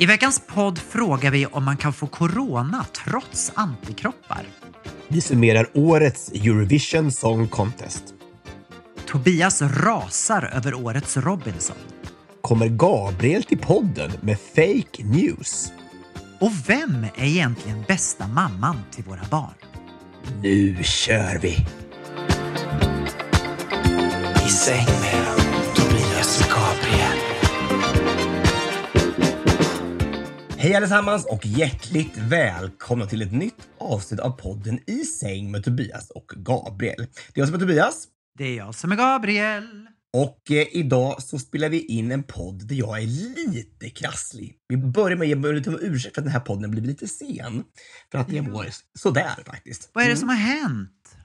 I veckans podd frågar vi om man kan få corona trots antikroppar. Vi summerar årets Eurovision Song Contest. Tobias rasar över årets Robinson. Kommer Gabriel till podden med fake news? Och vem är egentligen bästa mamman till våra barn? Nu kör vi! I säng med Hej allesammans och hjärtligt välkomna till ett nytt avsnitt av podden I säng med Tobias och Gabriel. Det är jag som är Tobias Det är jag som är Gabriel. och eh, idag så spelar vi in en podd där jag är lite krasslig. Vi börjar med att ge lite ursäkt för att den här podden blir lite sen. För att det var sådär faktiskt. Vad är det som har hänt?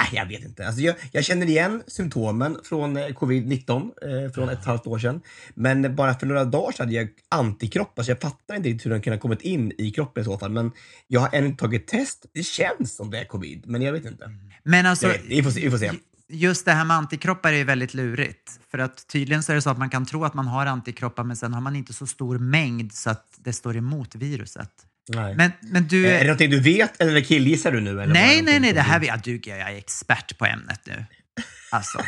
Nej, jag vet inte. Alltså, jag, jag känner igen symptomen från eh, covid-19 eh, från ett halvt år sedan. Men bara för några dagar sedan hade jag antikroppar så jag fattar inte riktigt hur den kunde ha kommit in i kroppen i så fall. Men jag har ännu inte tagit test. Det känns som det är covid, men jag vet inte. Men alltså, vet, vi, får se, vi får se. just det här med antikroppar är ju väldigt lurigt. För att tydligen så är det så att man kan tro att man har antikroppar men sen har man inte så stor mängd så att det står emot viruset. Nej. Men, men du... Är det någonting du vet eller killgissar du nu? Eller Nej, nej, nej, det du- här jag duger jag. Är expert på ämnet nu. Alltså,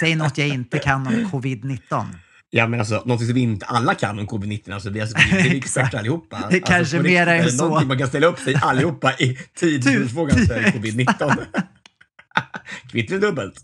säg något jag inte kan om covid-19. Ja, men alltså någonting som vi inte alla kan om covid-19. Alltså, vi, alltså, vi är experter allihopa. Det alltså, kanske på mer riktigt, än är så. någonting man kan ställa upp sig allihopa i så är det covid-19. Kvitt eller dubbelt.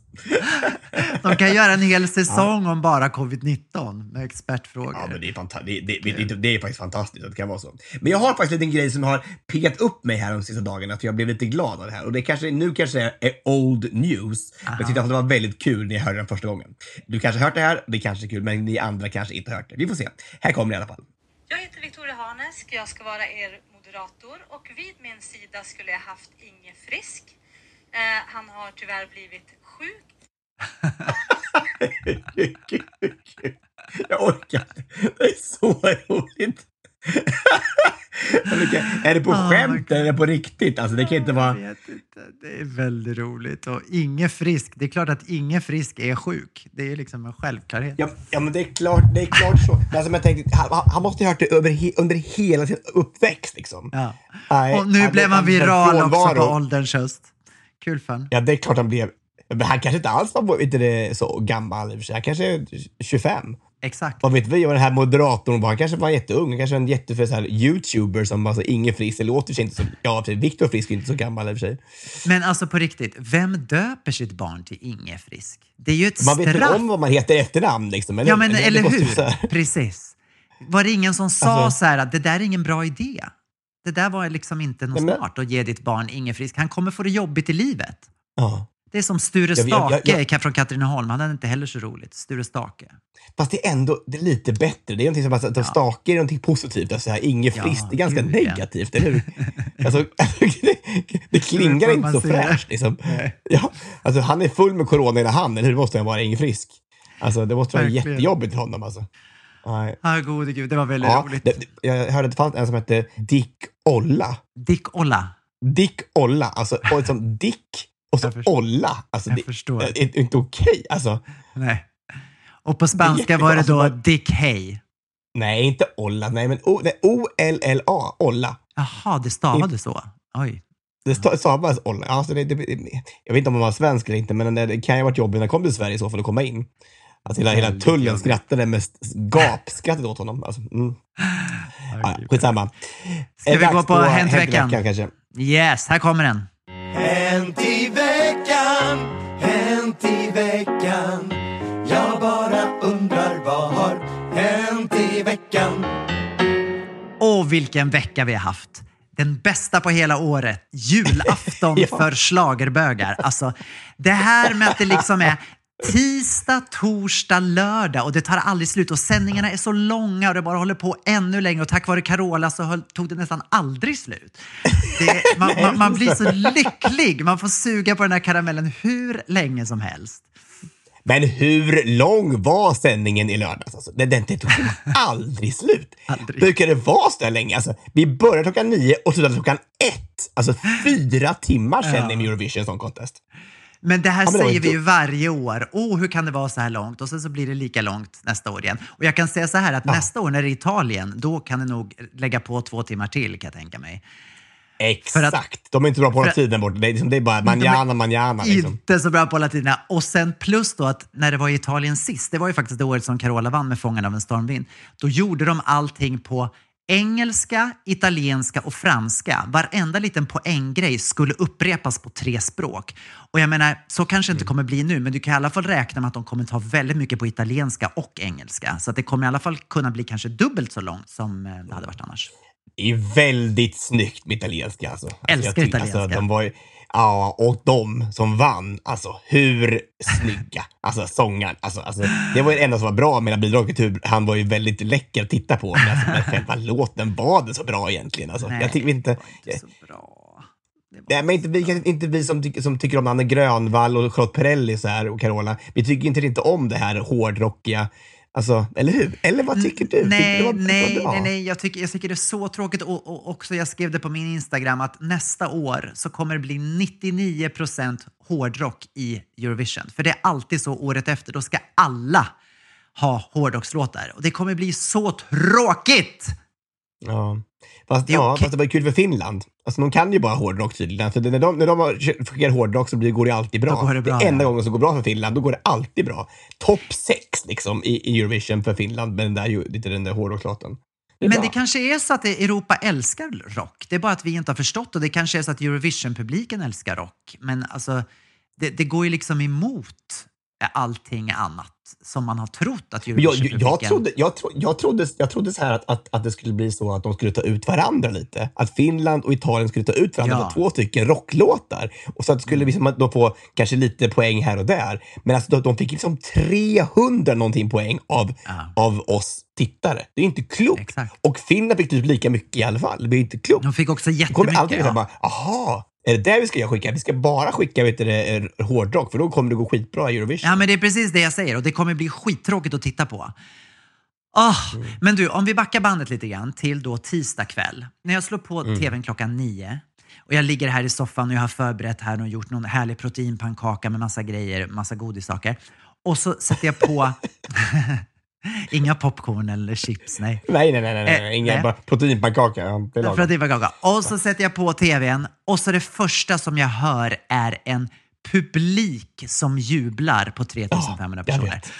De kan göra en hel säsong om bara covid-19 med expertfrågor. Ja, men det är, fanta- det, det, det, det, är faktiskt fantastiskt att det kan vara så. Men jag har faktiskt en liten grej som har piggat upp mig här de sista dagarna, att jag blev lite glad av det här. Och det kanske, nu kanske är, är old news, men jag tyckte att det var väldigt kul när jag hörde den första gången. Du kanske har hört det här, det kanske är kul, men ni andra kanske inte har hört det. Vi får se. Här kommer det i alla fall. Jag heter Victoria Hanesk, jag ska vara er moderator och vid min sida skulle jag haft Inge Frisk. Eh, han har tyvärr blivit sjuk. jag orkar inte. Det är så roligt. Är det på Oh skämt eller är det på riktigt? Alltså, det kan inte vara... Jag vet inte. Det är väldigt roligt. Och Inge Frisk, det är klart att Inge Frisk är sjuk. Det är liksom en självklarhet. Ja, ja men det är klart, det är klart så. Men alltså, men jag tänkte, han, han måste ha hört det över, under hela sin uppväxt. Liksom. Ja. Nej, Och nu han- blev han viral också på ålderns höst. Kul honom. Ja, det är klart han blev. Men han kanske inte alls var inte det, så gammal i och för sig. Han kanske är 25. Exakt. Vad vet vi vad den här moderatorn var? Han kanske var jätteung. Han kanske var en här, youtuber som alltså ingen frisk. Det låter sig inte så... Ja. Viktor Frisk är inte så gammal i och för sig. Men alltså på riktigt, vem döper sitt barn till Inge Frisk? Det är ju ett Man vet väl straff. om vad man heter i efternamn liksom? Eller, Ja, men eller ju hur? Precis. Var det ingen som sa Alltså- så här att det där är ingen bra idé? Det där var liksom inte något men- smart att ge ditt barn Inge Frisk. Han kommer få det jobbigt i livet. Ja. Det är som Sture Jag- jag- jag- Stake från Katrineholm. Han hade inte heller så roligt. Sture Stake. Fast det är ändå det är lite bättre. Det är någonting som att ja. stake är någonting positivt. Alltså, här, inget Ja, är ganska gud, negativt, eller hur? Alltså, det, det klingar inte så fräscht. Liksom. Ja, alltså, han är full med corona i ena handen. Hur måste han vara ingen frisk? Alltså, det måste vara Verkligen. jättejobbigt för honom. Alltså. Nej. Ja, gode gud. Det var väldigt Ja, roligt. det, jag hörde att det fanns en som hette Dick Olla. Dick Olla. Dick Olla, alltså och som Dick och så Jag. Olla. Alltså, Jag det, förstår. Det är inte okej. Alltså, Nej. Och på spanska var det då Alltså, Dick Hey. nej, inte Olla. Nej, men O-L-L-A. Olla. Jaha, det stavades så. Oj. Det sta- stavas Olli. Alltså det, det, jag vet inte om han var svensk eller inte, men det, kan ju ha varit jobbigt när han kom till Sverige i så fall att komma in. Alltså hela, hela tullen skrattade med gapskrattet åt honom. Alltså, mm. ja, skitsamma. Ska Är vi gå på Hänt i veckan? kanske. Yes, här kommer den. Hänt i veckan, hänt i veckan. Jag bara undrar vad har hänt i veckan? Åh, vilken vecka vi har haft. Den bästa på hela året. Julafton Ja. för schlagerbögar. Alltså, det här med att det liksom är tisdag, torsdag, lördag och det tar aldrig slut och sändningarna är så långa och det bara håller på ännu längre och tack vare Carola så höll, tog det nästan aldrig slut. Det, man, man, man blir så lycklig. Man får suga på den här karamellen hur länge som helst. Men hur lång var sändningen i lördags? Alltså, den, den tog aldrig slut. Aldrig. Brukar det vara så länge? Alltså, vi började klockan nio och slutade klockan ett. Alltså fyra timmar sen i Eurovision Song Contest. Men det här Ja, men det säger ju vi ju varje år. Åh, hur kan det vara så här långt? Och sen så blir det lika långt nästa år igen. Och jag kan säga så här att nästa år när det är Italien, då kan det nog lägga på två timmar till kan jag tänka mig. Exakt. att- de är inte bra på att hålla att- tiden bort. Det är, liksom, det är bara manjana, manjana. Liksom. Inte så bra på latinerna. Och sen plus då att när det var i Italien sist, det var ju faktiskt det året som Carola vann med Fångarna av en stormvind, då gjorde de allting på engelska, italienska och franska. Varenda liten poänggrej skulle upprepas på tre språk. Och jag menar, så kanske Mm. inte kommer bli nu, men du kan i alla fall räkna med att de kommer ta väldigt mycket på italienska och engelska. Så att det kommer i alla fall kunna bli kanske dubbelt så långt som eh, det hade varit annars. Det är väldigt snyggt med italienska. Alltså. Alltså, Älskar jag tycker- italienska. Alltså, de var ja, och de som vann, alltså hur snygga. Alltså sångaren. Alltså, alltså, det var ju det enda som var bra med bidraget. Han var ju väldigt läcker att titta på. Men, alltså, men själva låten var det så bra egentligen. Alltså, jag tycker inte... det var inte så bra. Nej, men inte vi, inte vi som, tycker, som tycker om Anne Grönvall och Charlotte Perrelli så här, och Carola. Vi tycker inte, inte om det här hårdrockiga. Alltså, eller hur? Eller vad tycker du? Tycker du Nej, nej, nej, nej. Jag tycker, jag tycker det är så tråkigt. Och, och också, jag skrev det på min Instagram att nästa år så kommer det bli 99 procent hårdrock i Eurovision. För det är alltid så året efter. Då ska alla ha hårdrockslåtar. Och det kommer bli så tråkigt! Ja. Fast, Det ja, okej. fast det var kul för Finland. Alltså, de kan ju bara hårdrock tydligen. För när de, när de skickar hårdrock så blir, går det alltid bra. Då går det bra, är enda gången som går bra för Finland, då går det alltid bra. Topp sex liksom, i, i Eurovision för Finland med den där, ju- lite den där hårdrockslåten. Det är Men bra. det kanske är så att det- Europa älskar rock. Det är bara att vi inte har förstått och det kanske är så att Eurovision-publiken älskar rock. Men alltså, det, det går ju liksom emot allting annat som man har trott att Men Jag, Eurovision-publiken... jag, jag, trodde, jag, tro, jag, trodde, jag trodde så här att, att, att det skulle bli så att de skulle ta ut varandra lite. Att Finland och Italien skulle ta ut varandra Ja. Mm. två stycken rocklåtar. Och så att det skulle liksom att de få kanske lite poäng här och där. Men alltså, de, de fick liksom 300 någonting poäng av, Ja. av oss tittare. Det är inte klokt. Exakt. Och Finland fick typ lika mycket i alla fall. Det är inte klokt. De fick också kommer jättemycket. alltid ja. Ja. bara, aha, är det där vi ska skicka? Vi ska bara skicka vet du, det, eh, hårdrock, för då kommer det gå skitbra i Eurovision. ja, men det är precis det jag säger och det kommer bli skittråkigt att titta på. Ah, Men du, om vi backar bandet lite grann till då tisdag kväll. När jag slår på tvn klockan nio och jag ligger här i soffan och jag har förberett här och gjort någon härlig proteinpannkaka med massa grejer, massa godissaker. Och så sätter jag på Inga popcorn eller chips, nej. Nej, nej, nej, nej, nej. Eh, Inga bara proteinpannkaka. Proteinpannkaka. Och så sätter jag på tvn och så det första som jag hör är en publik som jublar på 3500 jag personer. vet.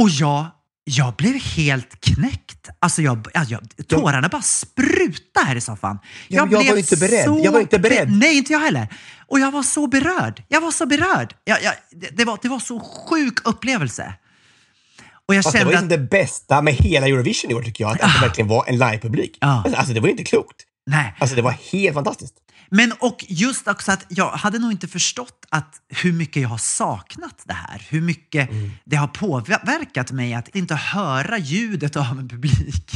Och jag, jag blev helt knäckt. Alltså jag, jag, tårarna bara spruta här i soffan. Ja, men jag var inte beredd. så Jag var inte beredd. be- Nej, inte jag heller. Och jag var så berörd. Jag var så berörd. Jag, jag, det, det, var, det var så sjuk upplevelse. Och jag Fast det var kände ju att... det bästa med hela Eurovision i år tycker jag, att, att det verkligen var en livepublik. Ja. Alltså, det var inte klokt. Nej. Alltså det var helt fantastiskt. Men och just också att jag hade nog inte förstått att hur mycket jag har saknat det här. Hur mycket Mm. det har påverkat mig att inte höra ljudet av en publik.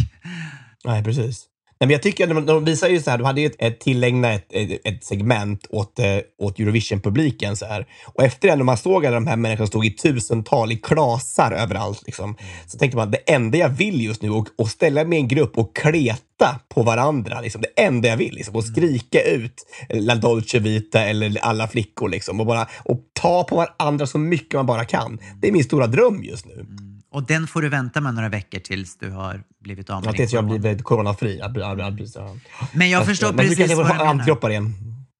Nej, precis. Nej, men jag tycker, de, de visar ju så här, de hade ju ett, ett tillägnat ett, ett, ett segment åt, eh, åt Eurovision-publiken. Så här. Och efter det, när man såg alla de här människorna stod i tusental i klasar överallt, liksom, så tänkte man det enda jag vill just nu är att ställa mig i en grupp och kleta på varandra. Liksom. Det enda jag vill. Liksom, och skrika ut La Dolce Vita eller alla flickor. Liksom, och, bara, och ta på varandra så mycket man bara kan. Det är min stora dröm just nu. Och den får du vänta med några veckor tills du har blivit av med Att din tills jag corona. blivit coronafri. Men jag förstår men precis vad du menar. antikroppar igen.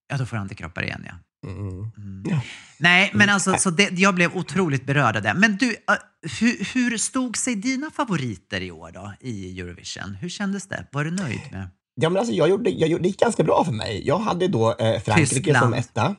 Ja, då får antikroppar igen ja. Mm. Nej, men alltså, så det, jag blev otroligt berörd av det. Men du, uh, hur, hur stod sig dina favoriter i år då i Eurovision? Hur kändes det? Var du nöjd med? Ja, men alltså, jag gjorde, jag gjorde, det gick ganska bra för mig. Jag hade då eh, Frankrike Tyskland. som etta.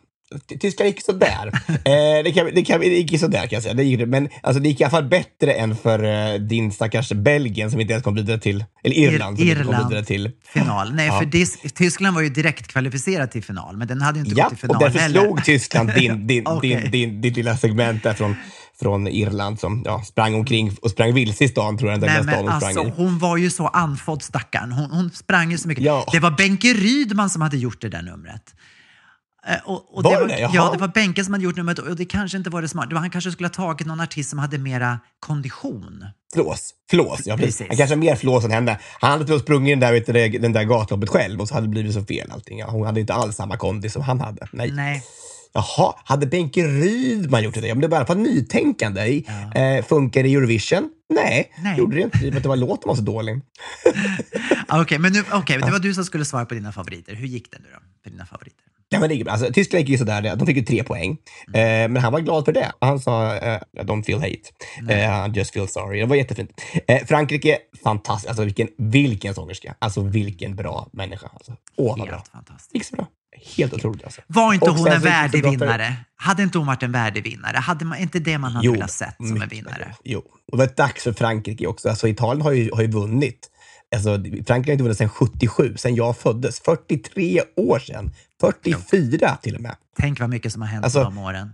Ty- Tyskland gick sådär. eh, det, kan, det, kan, det gick sådär kan jag säga. Det gick, men alltså, det gick i alla fall bättre än för eh, din stackars Belgien som inte ens kom vidare till, eller Irland kom Irland. till. Final. Nej, Ja. för dis- Tyskland var ju direkt kvalificerad till final, men den hade ju inte Ja, gått till final och därför heller. slog Tyskland din, din, Okej. din, din, ditt lilla segment där från, från Irland som ja, sprang omkring och sprang vilse i stan, tror jag, den Nej, men hon alltså, i. hon var ju så andfådd stackarn. Hon, hon sprang ju så mycket. Ja. Det var Benke Rydman som hade gjort det där numret. Eh, Och, och Var det var, det? Jaha. ja, det var Benke som hade gjort numret och det kanske inte var det smart. Det var, han kanske skulle ha tagit någon artist som hade mera kondition. Flås. Flås, ja precis. Precis. Han kanske har mer flås än henne. Han hade väl sprungit den där, den där gatloppet själv och så hade det blivit så fel allting. Hon hade inte alls samma kondis som han hade. Nej. Nej. Jaha, hade Benke Rydman gjort det? Ja, men det var i alla fall nytänkande. I, eh, funkar det i Eurovision? Nej, Nej. gjorde det inte. I och med att det var låten var så dålig. Okej, men nu, okay, det var du som skulle svara på dina favoriter. Hur gick det nu då? För dina favoriter? Ja, men det. Alltså, Tyskland gick ju sådär, de fick ju tre poäng. Eh, men han var glad för det. Han sa eh, “Don't feel hate”. Eh, “Just feel sorry”. Det var jättefint. Eh, Frankrike, fantastiskt. Alltså vilken, vilken sångerska. Alltså vilken bra människa. Alltså. Åh, vad bra. Fantastiskt. Gick så bra. Helt otroligt alltså. Var inte Och hon en värdig vinnare? Hade inte hon varit en värdig vinnare? Hade man inte det man hade velat sett som en mycket vinnare? Jo, och det var dags för Frankrike också. Alltså, Italien har ju, har ju vunnit. Alltså, Frankrike har inte vunnit sedan 77, sedan jag föddes. 43 år sedan. 44 till och med. Tänk vad mycket som har hänt Alltså- de åren.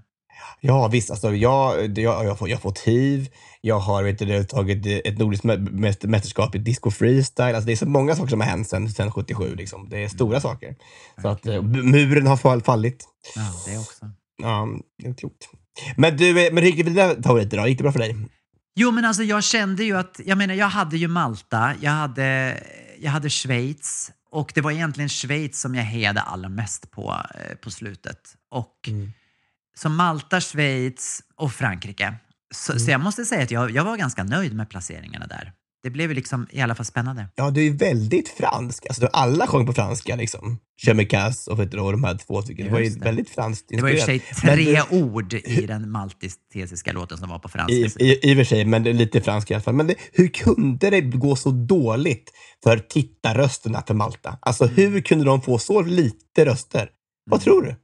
Ja, visst. Alltså, jag, jag, jag, har fått, jag har fått hiv. Jag har vet du, tagit ett nordiskt mä- mäst- mästerskap i disco freestyle. Alltså, det är så många saker som har hänt sedan, sedan 77. Liksom. Det är stora saker. Så att, eh, muren har fall- fallit. Ja, det också. Ja, det är klokt. Men du, eh, men hur gick det med dina favoriter då? Gick det bra för dig? Jo, men alltså jag kände ju att, jag menar jag hade ju Malta, jag hade, jag hade Schweiz och det var egentligen Schweiz som jag hejade allra mest på eh, på slutet. Och så Malta, Schweiz och Frankrike. Så, så jag måste säga att jag, jag var ganska nöjd med placeringarna där. Det blev liksom i alla fall spännande. Ja, du är väldigt fransk. Alltså, alla sjöng på franska. Liksom. Chemicas och, och de här två stycken. Det var ju det. väldigt franskt Det var i och för sig. Men tre du- ord i den maltesiska låten som var på franska. I, i, I och för sig, men lite fransk i alla fall. Men det, hur kunde det gå så dåligt för tittarrösterna för Malta? Alltså Mm. hur kunde de få så lite röster? Vad tror du?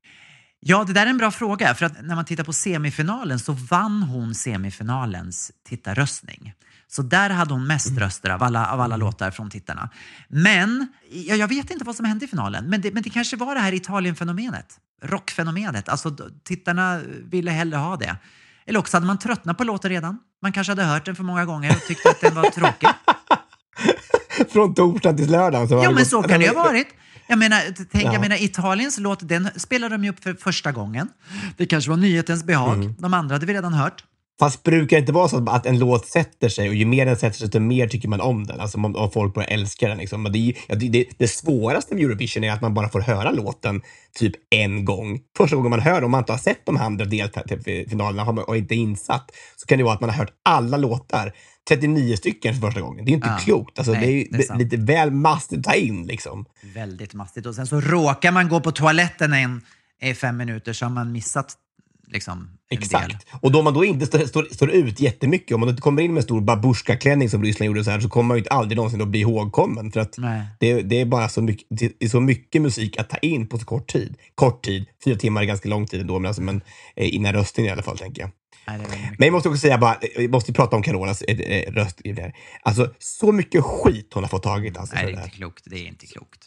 Ja, det där är en bra fråga. För att när man tittar på semifinalen så vann hon semifinalens tittarröstning. Så där hade hon mest röster av alla, av alla låtar från tittarna. Men, ja, jag vet inte vad som hände i finalen, men det, men det kanske var det här Italien-fenomenet. Rockfenomenet. Alltså tittarna ville hellre ha det. Eller också hade man tröttnat på låten redan. Man kanske hade hört den för många gånger och tyckte att den var tråkig. Från torsdag till lördag. Så Ja, men så kan det ju ha varit. Jag menar, tänk, Ja. jag menar, Italiens låt, den spelade de ju upp för första gången. Det kanske var nyhetens behag. Mm. De andra hade vi redan hört. Fast brukar det inte vara så att en låt sätter sig och ju mer den sätter sig, desto mer tycker man om den. Alltså om, om folk börjar älska den. Liksom. Men det, det, det, det svåraste med Eurovision är att man bara får höra låten typ en gång. Första gången man hör den, om man inte har sett de andra delfinalerna och inte insatt, så kan det vara att man har hört alla låtar. 39 stycken för första gången. Det är inte Ja. klokt. Alltså, Nej, det är, ju det är lite väl mastigt att ta in. Liksom. Väldigt mastigt. Och sen så råkar man gå på toaletten en, i fem minuter så har man missat liksom, en del. Exakt. Och då man då inte står, står, står ut jättemycket, om man inte kommer in med en stor babusjka-klänning som Ryssland gjorde så här, så kommer man ju inte aldrig någonsin att bli ihågkommen. För att det, det är bara så mycket, det är så mycket musik att ta in på så kort tid. Kort tid, fyra timmar är ganska lång tid ändå, men, alltså, men eh, innan röstningen i alla fall tänker jag. Nej, det. Men jag måste också säga bara, eh, vi måste ju prata om Carolas eh, eh, röst i det här. Alltså så mycket skit hon har fått tagit. Alltså, Nej, det är det inte klokt. Det är inte klokt.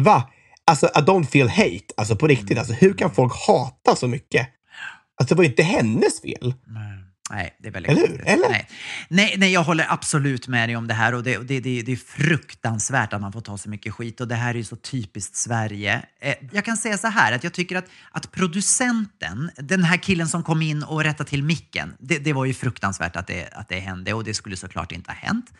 Va? Alltså, I don't feel hate. Alltså på riktigt. Mm. Alltså, hur kan folk hata så mycket? Alltså det var ju inte hennes fel. Nej. Nej, det är väldigt Eller hur? Eller? Nej. Nej, nej, jag håller absolut med dig om det här och det, det, det, det är fruktansvärt att man får ta så mycket skit och det här är ju så typiskt Sverige. Eh, jag kan säga så här att jag tycker att, att producenten, den här killen som kom in och rättade till micken, det, det var ju fruktansvärt att det, att det hände och det skulle såklart inte ha hänt.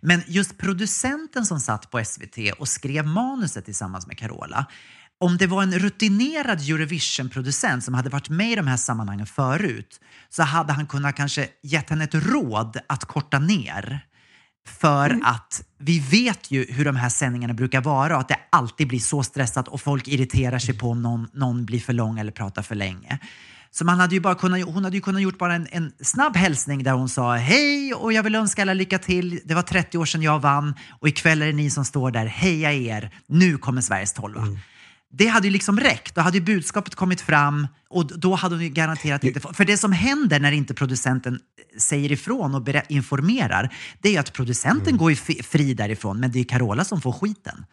Men just producenten som satt på SVT och skrev manuset tillsammans med Carola, om det var en rutinerad Eurovision-producent som hade varit med i de här sammanhangen förut så hade han kunnat kanske gett henne ett råd att korta ner. För att vi vet ju hur de här sändningarna brukar vara och att det alltid blir så stressat och folk irriterar sig på om någon, någon blir för lång eller pratar för länge. Så man hade ju bara kunnat, hon hade ju kunnat gjort bara en, en snabb hälsning där hon sa hej och jag vill önska alla lycka till. Det var 30 år sedan jag vann och ikväll är det ni som står där. Heja er! Nu kommer Sveriges tolva. Det hade ju liksom räckt. Då hade ju budskapet kommit fram och då hade hon ju garanterat inte fått... För det som händer när inte producenten säger ifrån och informerar, det är ju att producenten går ju fri därifrån, men det är Carola som får skiten.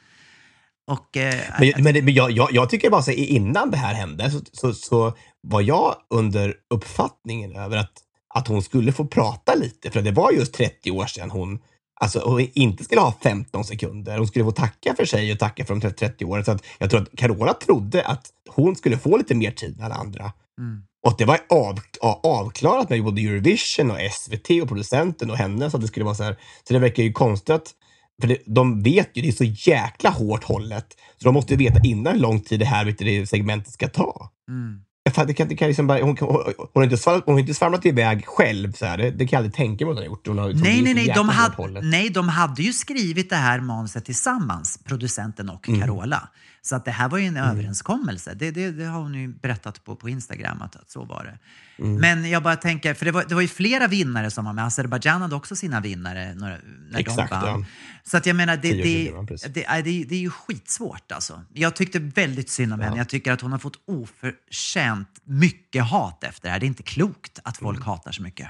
Och, eh, Men, men, men jag, jag, jag tycker bara så innan det här hände så, så, så var jag under uppfattningen över att, att hon skulle få prata lite. För det var just 30 år sedan hon, alltså, hon inte skulle ha 15 sekunder. Hon skulle få tacka för sig och tacka för de 30 åren. Så att jag tror att Carola trodde att hon skulle få lite mer tid än alla andra. Mm. Och det var av, av, avklarat med både Eurovision och SVT och producenten och henne. Så att det skulle vara så här. Så det verkar ju konstigt att för det, de vet ju, det är så jäkla hårt hållet. Så de måste ju veta innan hur lång tid det här det segmentet ska ta. mm. Det kan, det kan liksom bara, hon, hon, hon, har inte svamlat, hon har inte svamlat iväg själv. Så här. Det, det kan jag aldrig tänka mig att hon har gjort. Hon har, liksom- Nej, nej, nej. De, hade, nej, de hade ju skrivit det här manuset tillsammans, producenten och Mm. Carola. Så att det här var ju en överenskommelse. Det, det, det har hon ju berättat på, på Instagram att, att så var det. Mm. Men jag bara tänker, för det var, det var ju flera vinnare som var med. Azerbajdzjan hade också sina vinnare när, när Exakt, de vann. ja. Så att jag menar, det, det, ja, det, är- det, är ju skitsvårt alltså. Jag tyckte väldigt synd om henne. Jag tycker att hon har fått oförtjänt mycket hat efter det här. Det är inte klokt att folk Mm. hatar så mycket.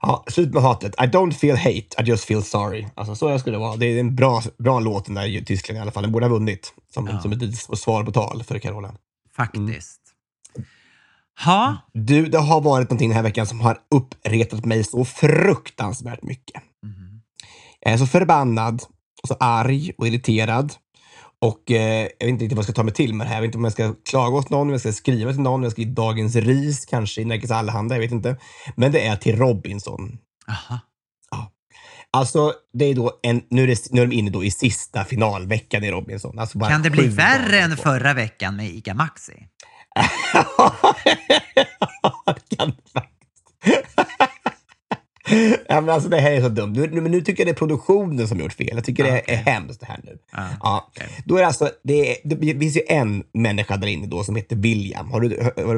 Ja, slut med hatet. I don't feel hate, I just feel sorry. Alltså så jag skulle vara. Det är en bra, bra låt den där i Tyskland i alla fall. Den borde ha vunnit som, som ett svar på tal för Carola. Faktiskt. Ha, Du, det har varit någonting den här veckan som har uppretat mig så fruktansvärt mycket. Jag är så förbannad, och så arg och irriterad. Och eh, jag vet inte riktigt vad jag ska ta mig till med det här. Jag vet inte om jag ska klaga åt någon, om jag ska skriva till någon, om jag ska i Dagens Ris, kanske i Nerikes Allehanda, jag vet inte. Men det är till Robinson. Aha. Alltså, det är då en, nu, är det, nu är de inne då i sista finalveckan i Robinson. Alltså Kan det bli värre än förra veckan med Ica Maxi? Kan ja, men alltså, det här är så dumt. Nu, men nu tycker jag det är produktionen som gjort fel. Jag tycker det är, hemskt det här nu. Ja, Ja. okej. Då är det, alltså, det, är, det finns ju en människa där inne då som heter William. Har du,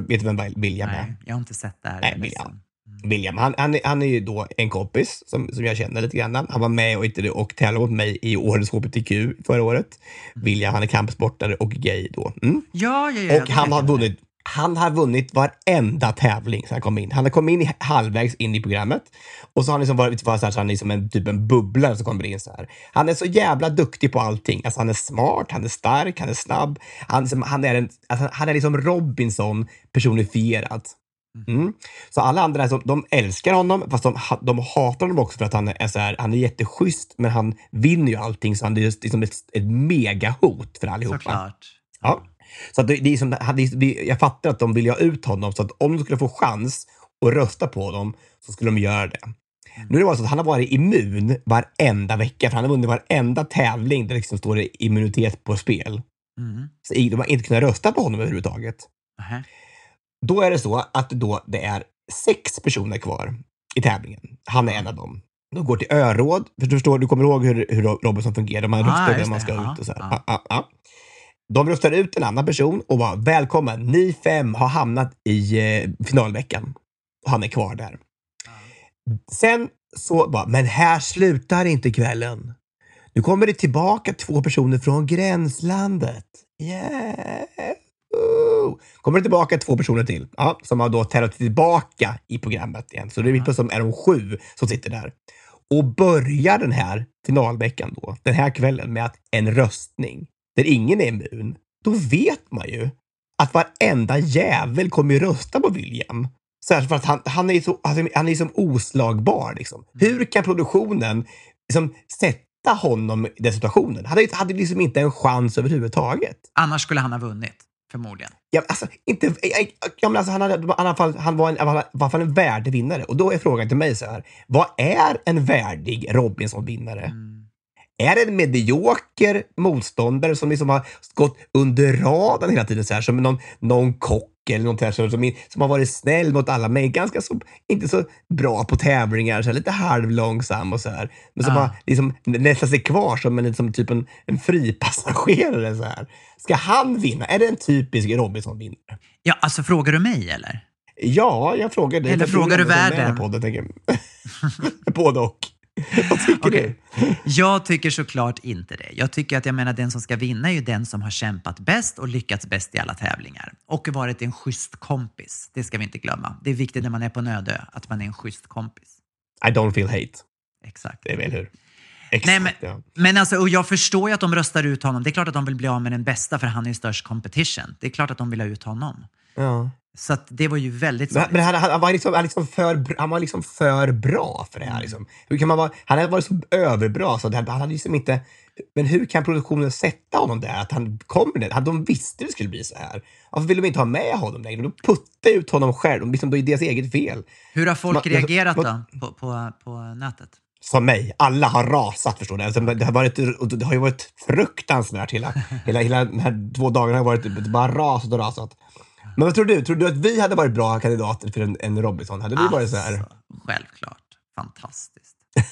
vet du vem William är? Nej, jag har inte sett det här. Nej, William. William, han, han, är- han är ju då en kompis som, som jag känner lite grann. Han var med och, inte- och tävlade mot mig i årets HBTQ förra året. William, han är kampsportare och gay då. Mm. Ja, ja, ja. Och han har vunnit han har vunnit varenda tävling sen han kom in. Han har kommit in halvvägs in i programmet och så har han liksom varit, så här, så han är som en, typ en bubblare som kommer in så här. Han är så jävla duktig på allting. Alltså han är smart, han är stark, han är snabb. Han, liksom, han, är, en, alltså, han är liksom Robinson personifierad. Mm. Så alla andra så, de älskar honom, fast de, de hatar honom också för att han är, så här, han är jätteschysst, men han vinner ju allting, så han är just liksom ett, ett megahot för allihopa. Såklart. Ja. Så att det, det är som, jag fattar att de vill ha ut honom, så att om de skulle få chans att rösta på honom så skulle de göra det. Nu är det bara så att han har varit immun varenda vecka, för han har vunnit varenda tävling där liksom står det immunitet på spel. Mm. Så de har inte kunnat rösta på honom överhuvudtaget. Nähä. Då är det så att då det är sex personer kvar i tävlingen. Han är en av dem. De går till öråd. För du förstår, du kommer ihåg hur, hur Robinson fungerar. Man Ah, röstar vem man ska Ja, ut och så här. Ja, ja, ja. De röstar ut en annan person och bara välkommen, ni fem har hamnat i eh, finalveckan. Och han är kvar där. Sen så bara, men här slutar inte kvällen. Nu kommer det tillbaka två personer från gränslandet. Yeah. Ooh. Kommer det tillbaka två personer till ja, som har då tävlat tillbaka i programmet igen. Så det är plötsligt är de sju som sitter där. Och börjar den här finalveckan då, den här kvällen med att en röstning där ingen är immun. Då vet man ju att varenda jävel kommer rösta på William. Särskilt för att han, han är så, han är som oslagbar. Liksom. Hur kan produktionen liksom, sätta honom i den situationen? Han hade, hade liksom inte en chans överhuvudtaget. Annars skulle han ha vunnit, förmodligen. Ja, alltså, inte, jag, men alltså, han, hade, alla fall, han var en, i alla fall en värdig vinnare. Och då är frågan till mig så här. Vad är en värdig Robinson-vinnare? Är det en medioker motståndare som liksom har gått under radarn hela tiden, så här, som någon, någon kock eller något här, som, som, har varit snäll mot alla, men ganska så, inte så bra på tävlingar, så här, lite halvlångsam och så här. Men som Ja. har liksom nästlat sig kvar som en, som typ en, en fripassagerare. Så här. Ska han vinna? Är det en typisk Robinson-vinnare? Ja, alltså frågar du mig eller? Ja, jag frågar dig. Eller frågar du världen? Podden, tänker jag. Både och. Vad tycker Okej. du? Jag tycker såklart inte det. Jag tycker att jag menar den som ska vinna är ju den som har kämpat bäst och lyckats bäst i alla tävlingar. Och varit en schysst kompis. Det ska vi inte glömma. Det är viktigt när man är på en öde ö, att man är en schysst kompis. I don't feel hate. Exakt. Det är väl hur? Exakt, Nej, men, ja. men alltså, och jag förstår ju att de röstar ut honom. Det är klart att de vill bli av med den bästa för han är ju störst competition. Det är klart att de vill ha ut honom. ja. Så det var ju väldigt Men, men han, han, var liksom, han, liksom för, han var liksom för bra för det Mm. här. Liksom. Hur kan man vara, han hade varit så överbra så att han, hade liksom inte... Men hur kan produktionen sätta honom där? Att han kommer det? Han- De visste det skulle bli så här. Varför vill de inte ha med honom längre? De puttar ut honom själv. Liksom, det är deras eget fel. Hur har folk Ma- reagerat vad- då på, på, på nätet? Som mig. Alla har rasat, förstår du. Alltså, det, har varit, det har ju varit fruktansvärt. Hela, hela, hela de här två dagarna har varit det bara rasat och rasat. Men vad tror du? Tror du att vi hade varit bra kandidater för en, en Robinson? Hade vi varit så här? Alltså, självklart. Fantastiskt.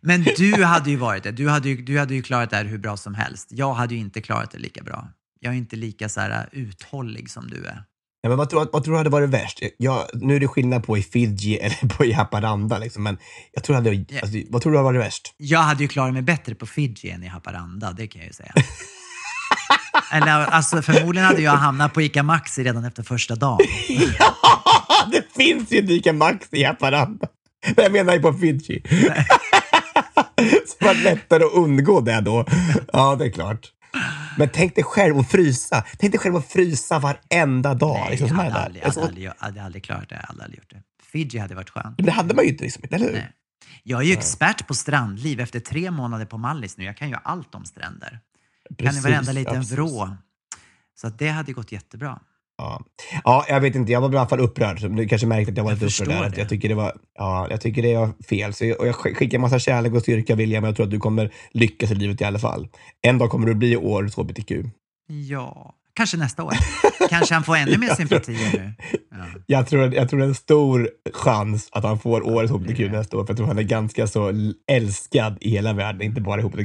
Men du hade ju varit det. Du hade ju, du hade ju klarat det här hur bra som helst. Jag hade ju inte klarat det lika bra. Jag är inte lika så här uh, uthållig som du är. Ja, men vad, tror, vad tror du hade varit värst? Jag, nu är det skillnad på i Fiji eller på i Haparanda, liksom, men jag tror hade, Ja. alltså, vad tror du hade varit värst? Jag hade ju klarat mig bättre på Fiji än i Haparanda, det kan jag ju säga. Eller alltså förmodligen hade jag hamnat på ICA Maxi redan efter första dagen. Ja, det finns ju Dika Max i Haparanda. Men jag menar ju på Fiji. Så det var lättare att undgå det då. Ja, det är klart. Men tänk dig själv att frysa. Tänk dig själv att frysa varenda dag. Nej, liksom, jag hade aldrig, jag Alltså, hade aldrig, jag hade aldrig klarat det. Jag hade aldrig gjort det. Fiji hade varit skönt. men det hade man ju inte, liksom, eller hur? Nej. Jag är ju expert på strandliv efter tre månader på Mallis nu. Jag kan ju allt om stränder. kan i Precis, varenda liten vrå. Så att det hade gått jättebra. Ja. ja, jag vet inte. Jag var i alla fall upprörd. Så Du kanske märkte att jag var Jag lite upprörd där. Det. Jag tycker det var, ja, jag tycker det är fel. Så jag, och jag skickar massa kärlek och styrka William. men Jag tror att du kommer lyckas i livet i alla fall. En dag kommer du bli årets hbtq. Ja, kanske nästa år. Kanske han får ännu mer sympatier nu. Ja. Jag tror, jag tror det är en stor chans att han får årets hbtq nästa år. För jag tror han är ganska så älskad i hela världen, inte bara i hbtq.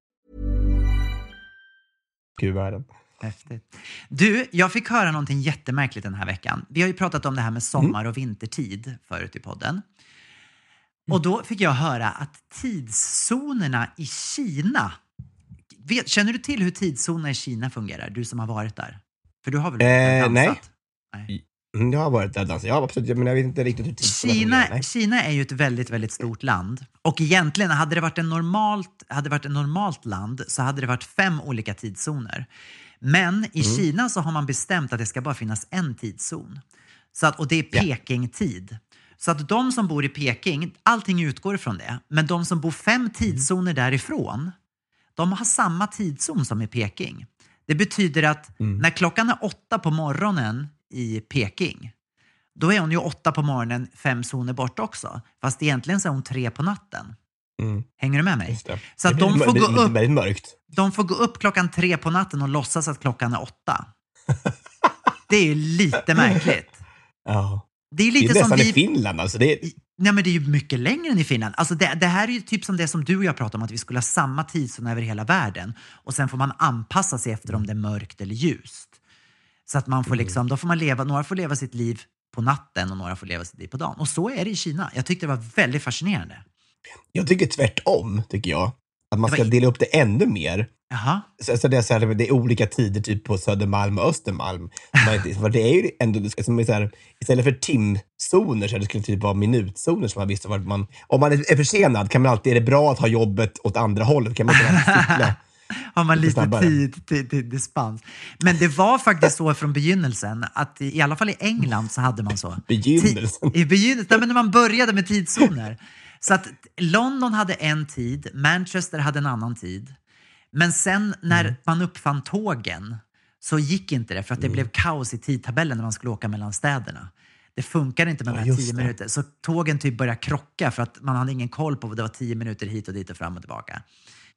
Q-världen. Häftigt. Du, jag fick höra någonting jättemärkligt den här veckan. Vi har ju pratat om det här med sommar och vintertid förut i podden. Och då fick jag höra att tidszonerna i Kina... Vet, känner du till hur tidszonerna i Kina fungerar? Du som har varit där. För du har väl Eh, dansat? nej. nej. Mm, Jag har varit där och dansat. Ja, absolut. Men jag vet inte riktigt hur Kina. Nej. Kina är ju ett väldigt, väldigt stort land. Och egentligen, hade det varit en normalt, hade varit ett normalt land så hade det varit fem olika tidszoner. Men i Mm. Kina så har man bestämt att det ska bara finnas en tidszon. Så att, och det är Pekingtid. Så att de som bor i Peking, allting utgår ifrån det, men de som bor fem tidszoner därifrån, de har samma tidszon som i Peking. Det betyder att när klockan är åtta på morgonen i Peking, då är hon ju åtta på morgonen fem zoner bort också. Fast egentligen så är hon tre på natten. Mm. Hänger du med mig? Så att de får, gå upp, Väldigt mörkt. de får gå upp klockan tre på natten och låtsas att klockan är åtta. Det är ju lite märkligt. Ja. Det är ju Det är lite som nästan i vi... Finland alltså. Det är, Nej men det är ju mycket längre än i Finland. Alltså det, det här är ju typ som det som du och jag pratade om, att vi skulle ha samma tidszon över hela världen. Och sen får man anpassa sig efter om det är mörkt eller ljust. Så att man får liksom, då får man leva, några får leva sitt liv på natten och några får leva sitt liv på dagen. Och så är det i Kina. Jag tyckte det var väldigt fascinerande. jag tycker tvärtom, tycker jag. Att man Det ska dela upp det ännu mer. Jaha. Så, så det, är så här, det är olika tider typ på Södermalm och Östermalm. Man, det är ju ändå, som är så här, istället för timzoner så det skulle typ vara minutzoner som man visste vart man... Om man är försenad kan man alltid, är det bra att ha jobbet åt andra hållet? Kan man inte cykla? Har man Lite tid till, till dispens. Men det var faktiskt så från begynnelsen att i, i alla fall i England så hade man så. Begynnelsen? I begynnelsen, men när man började med tidszoner. Så att London hade en tid, Manchester hade en annan tid. Men sen när Mm. man uppfann tågen så gick inte det för att det blev kaos i tidtabellen när man skulle åka mellan städerna. Det funkade inte med de här tio det. minuter. Så tågen typ började krocka för att man hade ingen koll på vad det var tio minuter hit och dit och fram och tillbaka.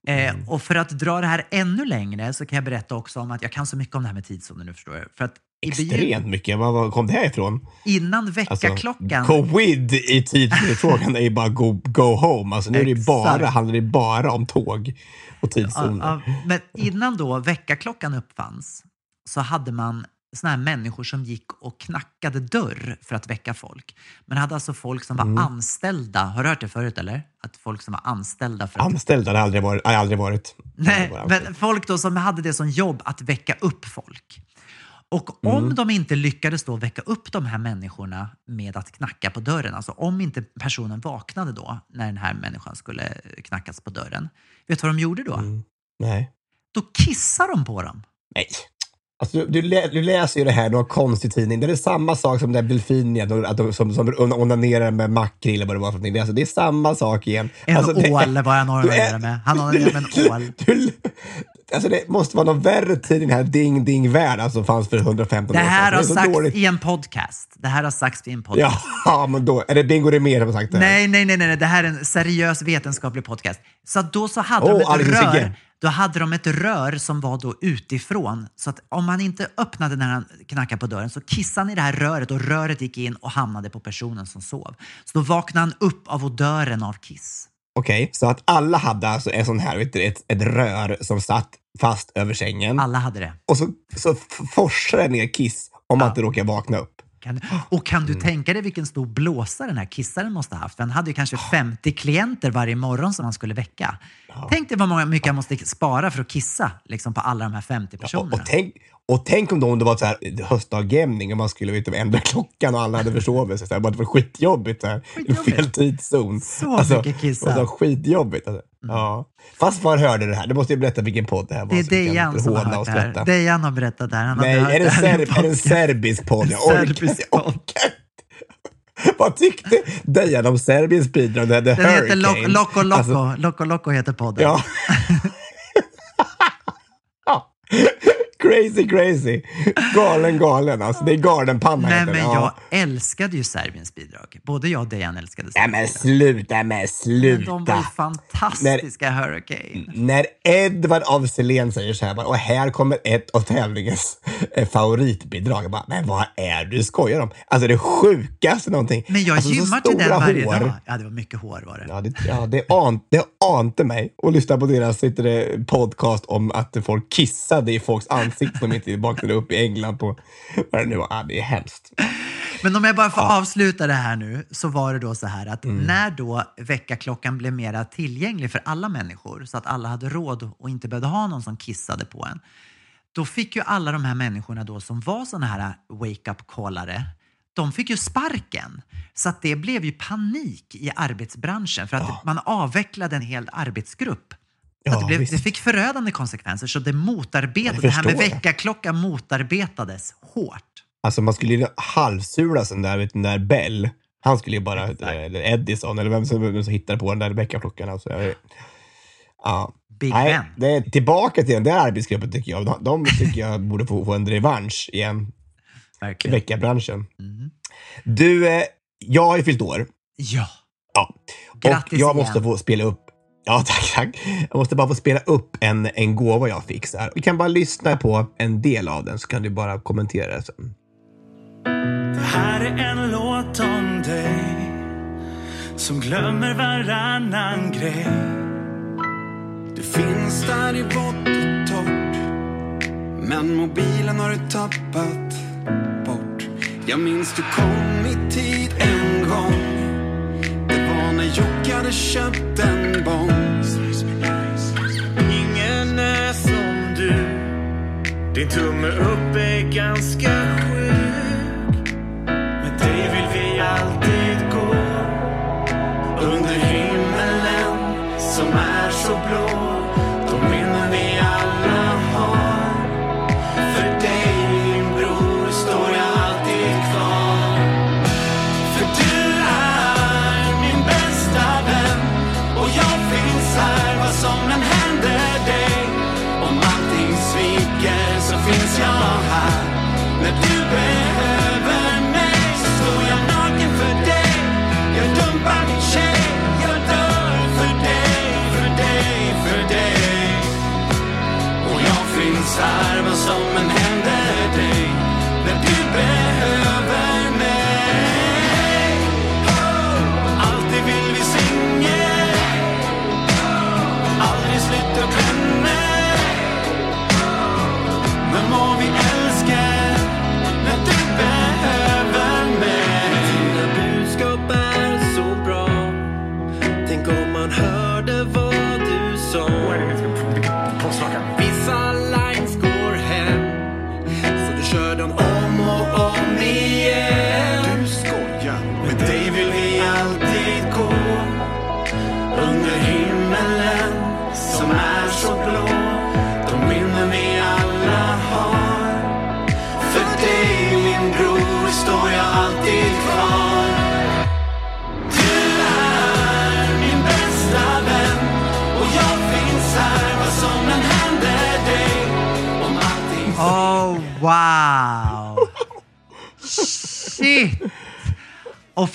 Mm. Eh, och för att dra det här ännu längre så kan jag berätta också om att jag kan så mycket om det här med tidszoner nu förstår du. För att Extremt mycket. Var, var kom det här ifrån? innan Alltså, väckarklockan... covid i tidsfrågan är ju bara go, go home. Alltså, nu är det bara, handlar det bara om tåg och Ja, tidszoner. ja, men innan då väckarklockan uppfanns så hade man såna här människor som gick och knackade dörr för att väcka folk. Man hade alltså folk som var Mm. anställda. Har du hört det förut eller? Att folk som var anställda för att... Anställd har aldrig varit. Har aldrig varit. Nej, men folk då som hade det som jobb att väcka upp folk. Och Mm. om de inte lyckades då väcka upp de här människorna med att knacka på dörren, alltså om inte personen vaknade då när den här människan skulle knackas på dörren. Vet du vad de gjorde då? Mm. Nej. Då kissar de på dem. Nej. Alltså, du, du, lä, du läser ju det här någon konstig tidning. Det är samma sak som den delfinen de- att de, som, som onanerar med makrill eller vad det var för någonting. Det är, alltså, det är samma sak igen. En alltså, det- ål var han onanerade med. Han onanerade med en ål. Du, alltså det måste vara någon värre tidning här, Ding Ding Värld, alltså, som fanns för 115 Det år sedan. här har sagts dåligt. i en podcast. Det här har sagts i en podcast. Ja, men då är det Bingo Rimér som har sagt det här. Nej, nej, nej, nej, det här är en seriös vetenskaplig podcast. Så då så hade Åh, de ett Alex rör. Då hade de ett rör som var då utifrån. Så att om man inte öppnade när han knackade på dörren så kissade han i det här röret och röret gick in och hamnade på personen som sov. Så då vaknade han upp av odören av kiss. Okej, så att alla hade alltså en sån här, vet du, ett, ett rör som satt fast över sängen. Alla hade det. Och så, så f- forsar det ner kiss om man inte råkar vakna upp. Kan, och kan du Mm. tänka dig vilken stor blåsa den här kissaren måste ha haft? Han hade ju kanske 50 klienter varje morgon som han skulle väcka. Tänk dig vad många, mycket han måste spara för att kissa liksom, på alla de här 50 Och, personerna. och, tänk, och tänk om, då, om det var så här höstdagjämning och man skulle vet, ändra klockan och alla hade försovit sig. Det var skitjobbigt. Så här, Skitjobbigt. fel tidszon. Så mycket kissa. Och skitjobbigt. Alltså. Ja. Fast var hörde det här? Du måste ju berätta vilken podd det här var. det är Dejan som har hört det här. Dejan har berättat det här. Han hade Nej, är det, serb, är det en serbisk podd? Jag orkar, jag orkar. Vad tyckte Dejan om Serbiens bidrag? Den heter? Loco Loco. Alltså, Loco Loco heter podden. Ja. Crazy, crazy. Galen, galen. Alltså, det är galenpanna Nej, men jag Ja. älskade ju Serbiens bidrag. Både jag och Dejan älskade Nej, men Serbiens sluta, men Men sluta. de var ju fantastiska, Hurricane. När Edvard af Sillén säger så här, bara, och här kommer ett av tävlingens eh, favoritbidrag. Jag bara, men vad är du skojar om? Alltså det sjukaste någonting. Men jag alltså, så gymmar till den varje hår. dag. Ja, det var mycket hår var det. Ja, det, ja, det, an, det ante mig. Och lyssna på deras det, podcast om att folk kissade i folks ansikten som inte vaknade upp i England på vad det nu var. Ja, det är hemskt. Men om jag bara får avsluta det här nu, så var det då så här att Mm. när då väckarklockan blev mera tillgänglig för alla människor, så att alla hade råd och inte behövde ha någon som kissade på en, då fick ju alla de här människorna då som var såna här wake-up-callare, de fick ju sparken. Så att det blev ju panik i arbetsbranschen för att man avvecklade en hel arbetsgrupp. Ja, att det, blev, det fick förödande konsekvenser. Så det motarbetade, Ja, det här med väckarklockan motarbetades hårt. Alltså man skulle ju halvsula sån där, vet, den där Bell. Han skulle ju bara, eller Edison, eller vem som, vem som hittade på den där väckarklockan. Alltså, jag, ja. Big Nej, Ben. det är tillbaka till den där arbetsgruppen tycker jag. De, de tycker jag borde få, få en revansch igen. Verkligen. Väckarbranschen. Mm. Du, eh, jag har ju fyllt år. Ja. Ja. Grattis och jag igen. måste få spela upp Ja, tack, tack. Jag måste bara få spela upp en, en gåva jag fick. Så här. Vi kan bara lyssna på en del av den så kan du bara kommentera sen. Det här är en låt om dig som glömmer varannan grej. Du finns där i vått och torrt Men mobilen har du tappat bort Jag minns du kom i tid en gång Det var när Jocke hade köpt en bång Din tumme upp är ganska sjuk. Med dig vill vi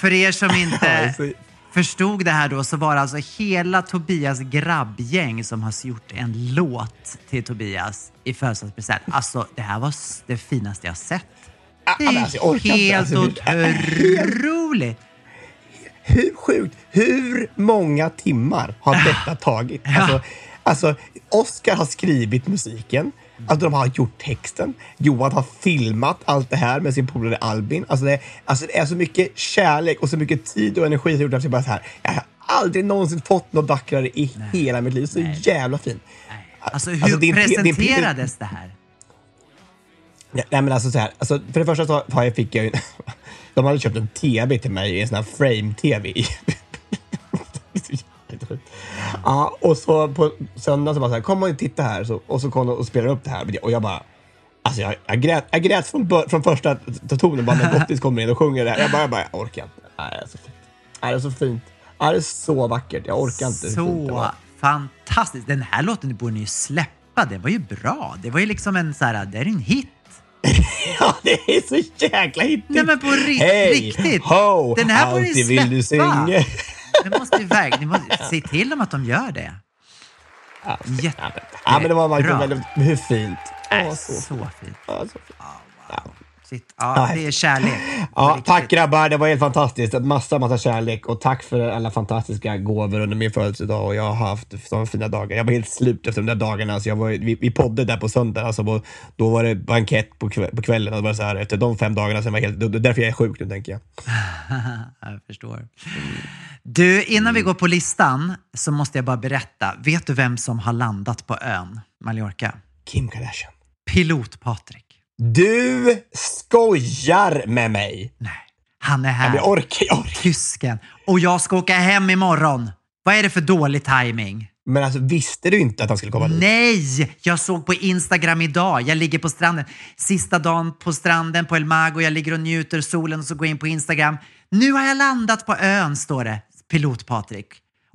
för er som inte förstod det här då så var det alltså hela Tobias grabbgäng som har gjort en låt till Tobias i födelsedagspresent. Alltså det här var det finaste jag sett. Det är alltså, helt Alltså, otroligt! Hur sjukt? Hur många timmar har detta tagit? Alltså, alltså, Oscar har skrivit musiken. Alltså, de har gjort texten. Johan har filmat allt det här med sin polare Albin. Alltså det, alltså det är så mycket kärlek och så mycket tid och energi som gjort att jag bara så här. Jag har aldrig någonsin fått något vackrare i hela mitt liv. Så jävla fint. Alltså hur Alltså, din- din- presenterades det här? Nej men alltså så här, alltså, för det första så har jag, fick jag ju, de hade köpt en TV till mig, en sån här frame-TV. ja, och så på söndag så bara så här, kom och titta här. Så, och så kom de och spelade upp det här. Och jag bara, alltså jag, jag, grät, jag grät från, bör, från första tonen bara när Gottis kommer in och sjunger det här. Jag bara, jag, bara, jag orkar inte. Nej, det är så fint. Nej, det är så fint. Nej, det är så vackert. Jag orkar inte. Så fantastiskt. Den här låten borde ni ju släppa. Den var ju bra. Det var ju liksom en så här, det är en hit. Ja, det är så jäkla hittigt. Nej, men på ri- Hej, riktigt. Ho, Den här får ni alltid vill du släppa. synge. Det måste verkligen, ni måste se till dem att de gör det. Jätte- Ja, men det var verkligen väldigt, hur fint. Äh, Åh, så, så fint. Ja, så fint. Shit. Ja, det är kärlek. Ja, tack grabbar, det var helt fantastiskt. Massa, massa kärlek och tack för alla fantastiska gåvor under min födelsedag och jag har haft så fina dagar. Jag var helt slut efter de där dagarna. Alltså jag var, vi, vi poddade där på söndag, alltså, och då var det bankett på, kväll, på kvällen. Och det var så här, efter de fem dagarna, sen var jag helt, det är därför jag är sjuk nu tänker jag. jag förstår. Du, innan vi går på listan så måste jag bara berätta. Vet du vem som har landat på ön Mallorca? Kim Kardashian. Pilot-Patrik. Du skojar med mig! Nej, han är här. Jag orkar, jag orkar. Tysken. Och jag ska åka hem imorgon. Vad är det för dålig timing? Men alltså visste du inte att han skulle komma dit? Nej! Jag såg på Instagram idag. Jag ligger på stranden. Sista dagen på stranden på El Mago. Jag ligger och njuter solen och så går jag in på Instagram. Nu har jag landat på ön, står det. Pilot-Patrik.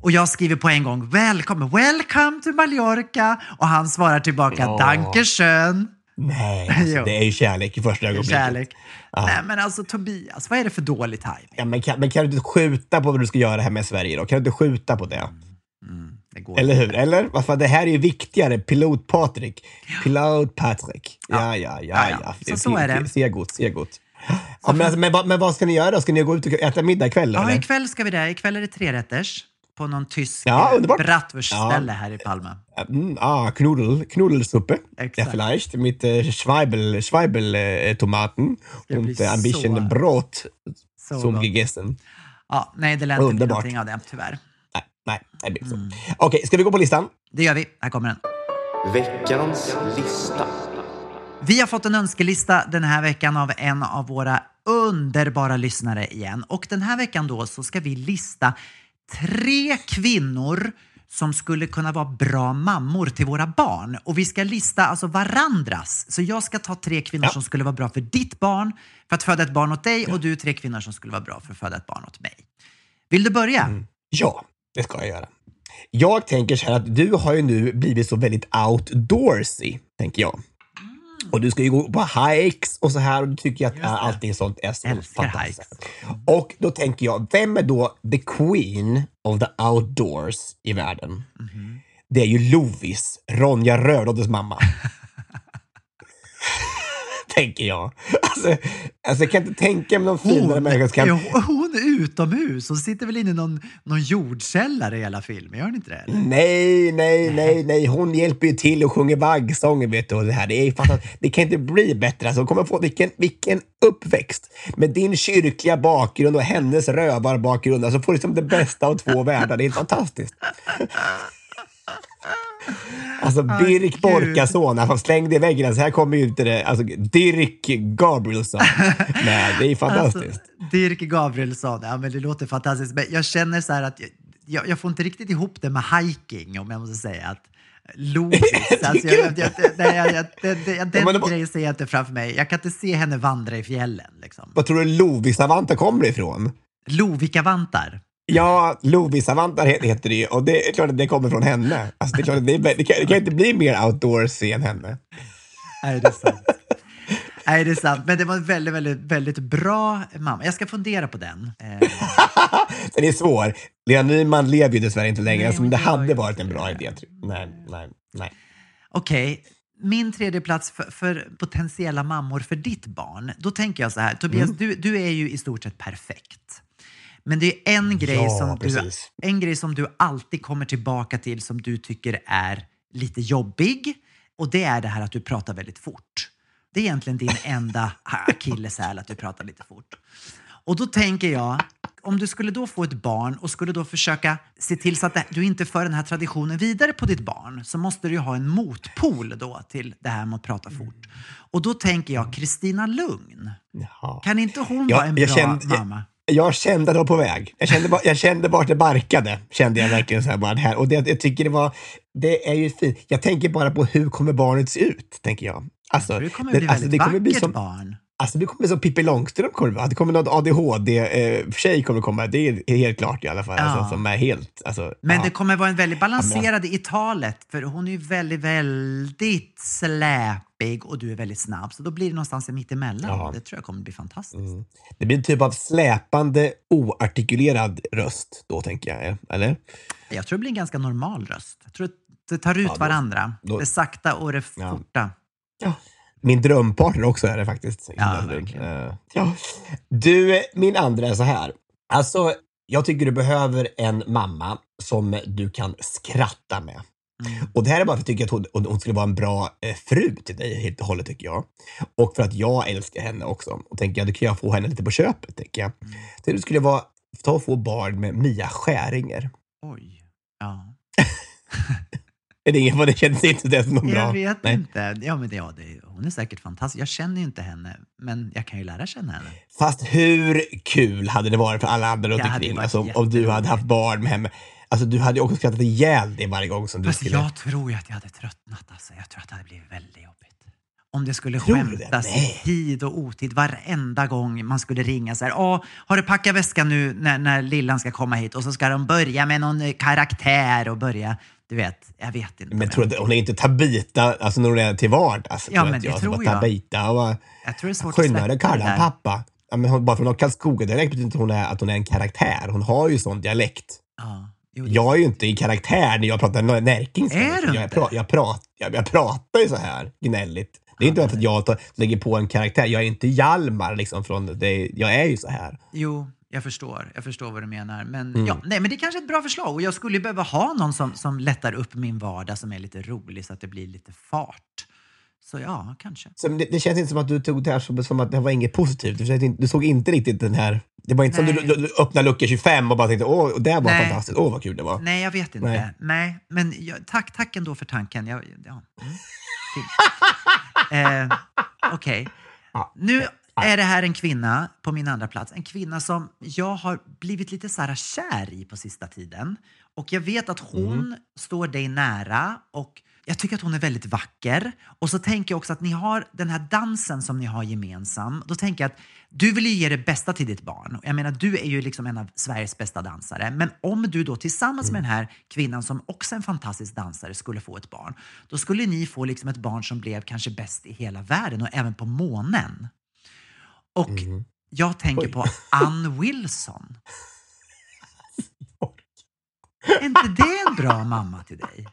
Och jag skriver på en gång välkommen, welcome to Mallorca. Och han svarar tillbaka, Ja. danke schön. Nej, alltså, det är ju kärlek i första ögonblicket. Kärlek. Ja. Nej men alltså Tobias, vad är det för dålig timing? Ja, men, kan, men kan du inte skjuta på vad du ska göra här med Sverige då? Kan du inte skjuta på det? Det går Eller inte. hur? Eller? Vad fan, det här är ju viktigare. Pilot Patrik. Pilot Patrik. Ja, ja, ja. Ja, ja. ja. Så så är det. Se gott, se gott. Ja, men, alltså, men, vad- men vad ska ni göra då? Ska ni gå ut och äta middag ikväll? Ja, eller? ikväll ska vi det. Ikväll är det trerätters på någon tysk Ja, ja, underbart. bratwurstställe här i Palma. Mm, ah, Knudel, Knudelsuppe. Exakt. Ja, vielleicht mit äh, Schweibel, Schweibel äh, Tomaten Det und blir äh, ein bisschen så- Brot så gott. gegessen. Ja, nej, det inte bli Underbart. någonting av det, tyvärr. Nej, nej, det blir så. Mm. Okej, ska vi gå på listan? Det gör vi. Här kommer den. Veckans lista. Vi har fått en önskelista den här veckan av en av våra underbara lyssnare igen. Och den här veckan då så ska vi lista tre kvinnor som skulle kunna vara bra mammor till våra barn. Och vi ska lista alltså varandras. Så jag ska ta tre kvinnor Ja. som skulle vara bra för ditt barn, för att föda ett barn åt dig och du tre kvinnor som skulle vara bra för att föda ett barn åt mig. Vill du börja? Ja, det ska jag göra. Jag tänker så här att du har ju nu blivit så väldigt outdoorsy, tänker jag. Och du ska ju gå på hikes och så här och du tycker att Mm. Just det. allting sånt är så fantastiskt. Och då tänker jag, vem är då the queen of the outdoors i världen? Mhm. Det är ju Lovis, Ronja Rördoddes mamma. tänker jag. Alltså, alltså, jag kan inte tänka mig någon finare människa som kan... är hon utomhus? Hon sitter väl inne i någon, någon jordkällare i hela filmen? Gör hon inte det? Eller? Nej, nej, nej, nej. Hon hjälper ju till och sjunger vaggsånger, vet du. Och det, här. Det, är fantastiskt. det kan inte bli bättre. Alltså, hon kommer få vilken, vilken uppväxt. Med din kyrkliga bakgrund och hennes rövarbakgrund. Alltså, får liksom det bästa av två världar. Det är fantastiskt. Alltså Dirk gud. Borkason, han slängde i väggen. Så här kommer ju inte det. Alltså Dirk Gabrielsson. Nej, det är fantastiskt. Alltså, Dirk Gabrielsson, ja men det låter fantastiskt. Men jag känner så här att jag, jag, får inte riktigt ihop det med hiking om jag måste säga. att Lovis, alltså jag, jag, jag, nej, jag, jag, det- det- den Ja, grejen ser jag inte framför mig. Jag kan inte se henne vandra i fjällen. Liksom. Vad tror du Lovis-Avanta kommer ifrån? Lovikavantar. Ja, Lovis-Avantar he- heter det ju och det är klart att det kommer från henne. Alltså, det, är klart att det, är, det, kan, det kan inte bli mer outdoorsy än henne. Nej, det är sant. Nej, det är sant. Men det var en väldigt, väldigt, väldigt bra mamma. Jag ska fundera på den. Den är svår. Lena Nyman lever ju dessvärre inte längre, Nej, som det hade ju varit en bra idé. tror jag. Nej, nej, nej. Okej, min tredje plats för, för potentiella mammor för ditt barn. Då tänker jag så här, Tobias, Mm. du, du är ju i stort sett perfekt. Men det är en grej, Ja, som du, en grej som du alltid kommer tillbaka till som du tycker är lite jobbig. Och det är det här att du pratar väldigt fort. Det är egentligen din enda akilleshäl, att du pratar lite fort. Och då tänker jag, om du skulle då få ett barn och skulle då försöka se till så att du inte för den här traditionen vidare på ditt barn så måste du ju ha en motpol då till det här med att prata fort. Och då tänker jag Kristina Lugn. Jaha. Kan inte hon Ja, vara en bra jag kände- jag- mamma? Jag kände att det var på väg. Jag kände, bara, jag kände bara att det barkade. Kände jag verkligen så här bara här. Och det, jag tycker det var, det är ju fint. Jag tänker bara på hur kommer barnet se ut, tänker jag. Alltså, Det kommer det- bli alltså, det kommer bli som, barn. Alltså det kommer bli som Pippi Långstrump. Kommer det, kommer något ADHD-tjej kommer komma. Det är helt klart i alla fall. Ja. Alltså, som är helt... Alltså, Men ja. det kommer vara en väldigt balanserad i talet för hon är ju väldigt, väldigt släpig och du är väldigt snabb. Så då blir det någonstans mitt emellan. Ja. Det tror jag kommer bli fantastiskt. Mm. Det blir en typ av släpande, oartikulerad röst då, tänker jag. Eller? Jag tror det blir en ganska normal röst. Jag tror att det tar ut Ja, då- varandra. då- det sakta och det Ja. forta. Min drömpartner också är det faktiskt. Ja, Eh, verkligen. ja. Du, min andra är så här. Alltså, jag tycker du behöver en mamma som du kan skratta med. Mm. Och det här är bara för att jag tycker att hon, hon skulle vara en bra eh, fru till dig helt och hållet, tycker jag. Och för att jag älskar henne också. Och tänker jag, då kan jag få henne lite på köpet, tänker jag. Mm. Det skulle vara, ta och få barn med Mia Skäringer. Oj. Ja. Är det ingen, det känns inte det som någon bra? Jag vet Nej. inte. Ja, men det, ja, det, hon är säkert fantastisk. Jag känner ju inte henne, men jag kan ju lära känna henne. Fast hur kul hade det varit för alla andra runt omkring? Alltså, om du hade haft barn med henne. Alltså du hade ju också skrattat ihjäl dig varje gång som du Fast skulle... jag tror ju att jag hade tröttnat. Alltså. Jag tror att det hade blivit väldigt jobbigt. Om det skulle Tror skämtas i tid och otid varenda gång man skulle ringa så här. Åh, har du packat väskan nu när, när lillan ska komma hit? Och så ska de börja med någon eh, karaktär och börja, du vet, jag vet inte. Men tror du, hon är inte Tabita, alltså när hon är till vardags. Ja, tror men det jag. tror jag. Tabita och Jag tror det är svårt där. pappa. Ja, men hon, bara för att hon har Karlskoga direkt betyder inte hon är, att hon är en karaktär. Hon har ju sån dialekt. Ja, jo, Jag är ju inte i karaktär när jag pratar närkingska. Är du jag, pra, jag, prat, jag, jag pratar ju så här gnälligt. Det är inte att jag tar, lägger på en karaktär. Jag är inte Hjalmar liksom från det. Jag är ju så här. Jo, jag förstår. Jag förstår vad du menar. Men, Mm. ja, nej, men det är kanske är ett bra förslag. Och jag skulle behöva ha någon som, som lättar upp min vardag som är lite rolig så att det blir lite fart. Så ja, kanske. Så det, det känns inte som att du tog det här som, som att det var inget positivt. Du, känns inte- du såg inte riktigt den här... Det var inte som Nej. du, du, du öppnade lucka 25 och bara tänkte åh, det var Nej. fantastiskt. Åh, vad kul det var. Nej, jag vet inte. Nej, Nej. men jag, tack, tack ändå för tanken. Jag, ja, mm, eh, Okej. Nu är det här en kvinna på min andra plats. En kvinna som jag har blivit lite så här kär i på sista tiden. Och jag vet att hon står dig nära och jag tycker att hon är väldigt vacker. Och så tänker jag också att ni har den här dansen som ni har gemensam. Då tänker jag att du vill ju ge det bästa till ditt barn. Jag menar, du är ju liksom en av Sveriges bästa dansare. Men om du då tillsammans med den här kvinnan som också är en fantastisk dansare skulle få ett barn. Då skulle ni få liksom ett barn som blev kanske bäst i hela världen och även på månen. Och jag tänker Oj. på Ann Wilson. Är inte det en bra mamma till dig?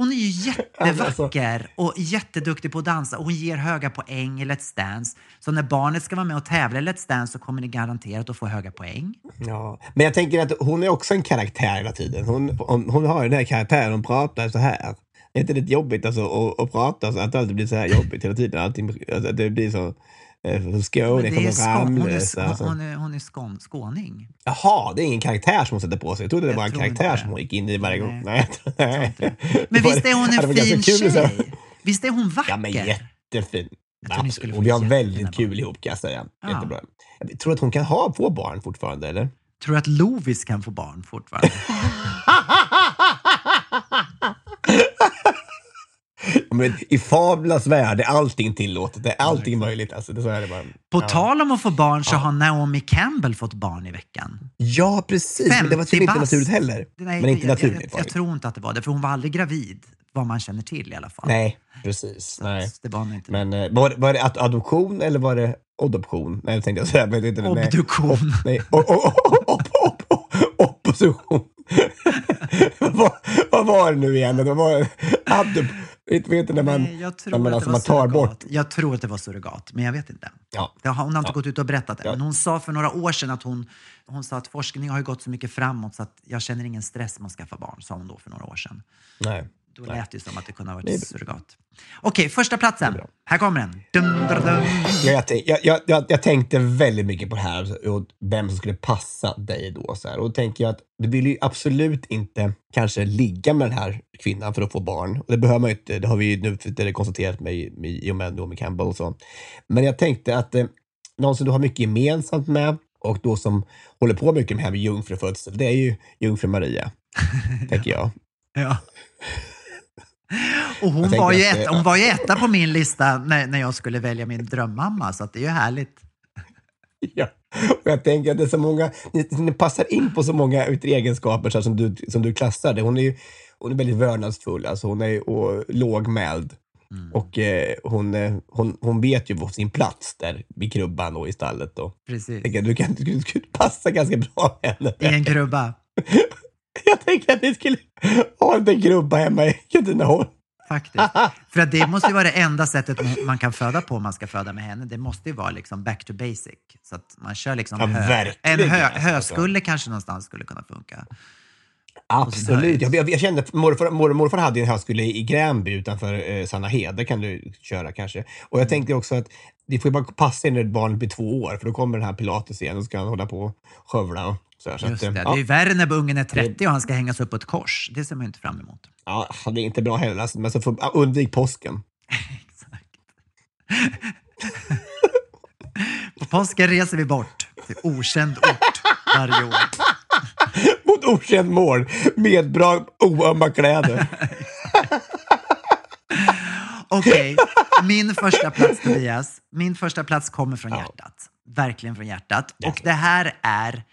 Hon är ju jättevacker och jätteduktig på att dansa och hon ger höga poäng i Let's Dance. Så när barnet ska vara med och tävla i Let's Dance så kommer ni garanterat att få höga poäng. Ja. Men jag tänker att hon är också en karaktär hela tiden. Hon, hon, hon har den här karaktären, hon pratar så här. Är inte det lite jobbigt alltså, att, att prata så att det alltid blir så här jobbigt hela tiden? Allting, alltså, det blir så... Eh, Skåne kommer skån, hon är, hon är, hon är skån, skåning. Jaha, det är ingen karaktär som hon sätter på sig. Jag trodde det Jag var en karaktär som hon gick in i varje gång. Nej. Nej. Men visst är hon en fin kul tjej? Visst är hon vacker? Ja, men jättefin. Absolut. få Och vi har väldigt barn. kul ihop kan jag säga. Ja. Jättebra. Jag tror att hon kan ha två barn fortfarande, eller? Tror du att Lovis kan få barn fortfarande? Men I fablas värld är allting tillåtet. Det är allting möjligt. Alltså, det, så är det bara. På ja. tal om att få barn så har Naomi Campbell fått barn i veckan. Ja, precis. Men det var 50 tydligen inte naturligt heller. Nej, men inte jag, naturligt Jag, jag, det. tror inte att det var det, för hon var aldrig gravid, vad man känner till i alla fall. Nej, precis. Så Nej. Det var inte Men eh, var, var det ad- adoption eller var det adoption? Nej, tänkte jag säga. Men inte. Obduktion. Nej, op, opposition. vad, vad var det nu igen? Det var adop, vet, du när man, Nej, jag tror när man, att alltså, det var man tar surrogat. bort... Jag tror att det var surrogat, men jag vet inte. Ja. Hon har inte Ja. gått ut och berättat det, Ja. men hon sa för några år sedan att hon, hon sa att forskning har ju gått så mycket framåt så att jag känner ingen stress med att skaffa barn, sa hon då för några år sedan. Nej. Då Nej. lät det som att det kunde ha varit surrogat. Okej, första platsen. Här kommer den. Dum, dum, dum. Ja, jag, jag, jag, jag, tänkte väldigt mycket på det här och vem som skulle passa dig då. Så här. Och då tänker jag att du vill ju absolut inte kanske ligga med den här kvinnan för att få barn. Och det behöver man ju inte. Det har vi ju nu det konstaterat med, med, i och med Naomi Campbell och så. Men jag tänkte att eh, någon som du har mycket gemensamt med och då som håller på mycket med det här med jungfrufödsel, det är ju jungfru Maria. tänker jag. Ja. Och hon var, ju ett, hon var ju etta på min lista när, när jag skulle välja min drömmamma, så det är ju härligt. Ja. Och jag tänker att det är så många, ni, ni passar in på så många egenskaper så som, du, som du klassar det. Hon är ju hon är väldigt vördnadsfull, alltså hon är och, lågmäld. Mm. Och eh, hon, eh, hon, hon vet ju på sin plats där vid krubban och i stallet. Då. Precis. Tänker du, kan, du skulle passa ganska bra med henne. I en krubba. Jag tänker att ni skulle ha en liten krubba hemma i Katrineholm. Faktiskt. För att det måste ju vara det enda sättet man- kan föda på om man ska föda med henne. Det måste ju vara liksom back to basic. Så att man kör liksom Ja, hö, en hö, alltså. höskulle kanske någonstans skulle kunna funka. Absolut. Jag, jag, jag kände morfar, mor, morfar hade en högskola i Gränby utanför eh, Sannahed. Där kan du köra kanske. Och jag tänkte också att det får ju bara passa in när barnet blir två år. För då kommer den här pilates igen och ska han hålla på och skövla och så. här. så Just det. att, Det eh, är ju värre när ungen är 30 och han ska hängas upp på ett kors. Det ser man ju inte fram emot. ja, ja, det är inte bra heller. Alltså, men så får, ja, undvik påsken. Exakt. På påsken reser vi bort till okänd ort varje år. Mot okänt mål med bra oömma kläder. Okej, min första plats Tobias, min första plats kommer från hjärtat. Verkligen från hjärtat. Och det här är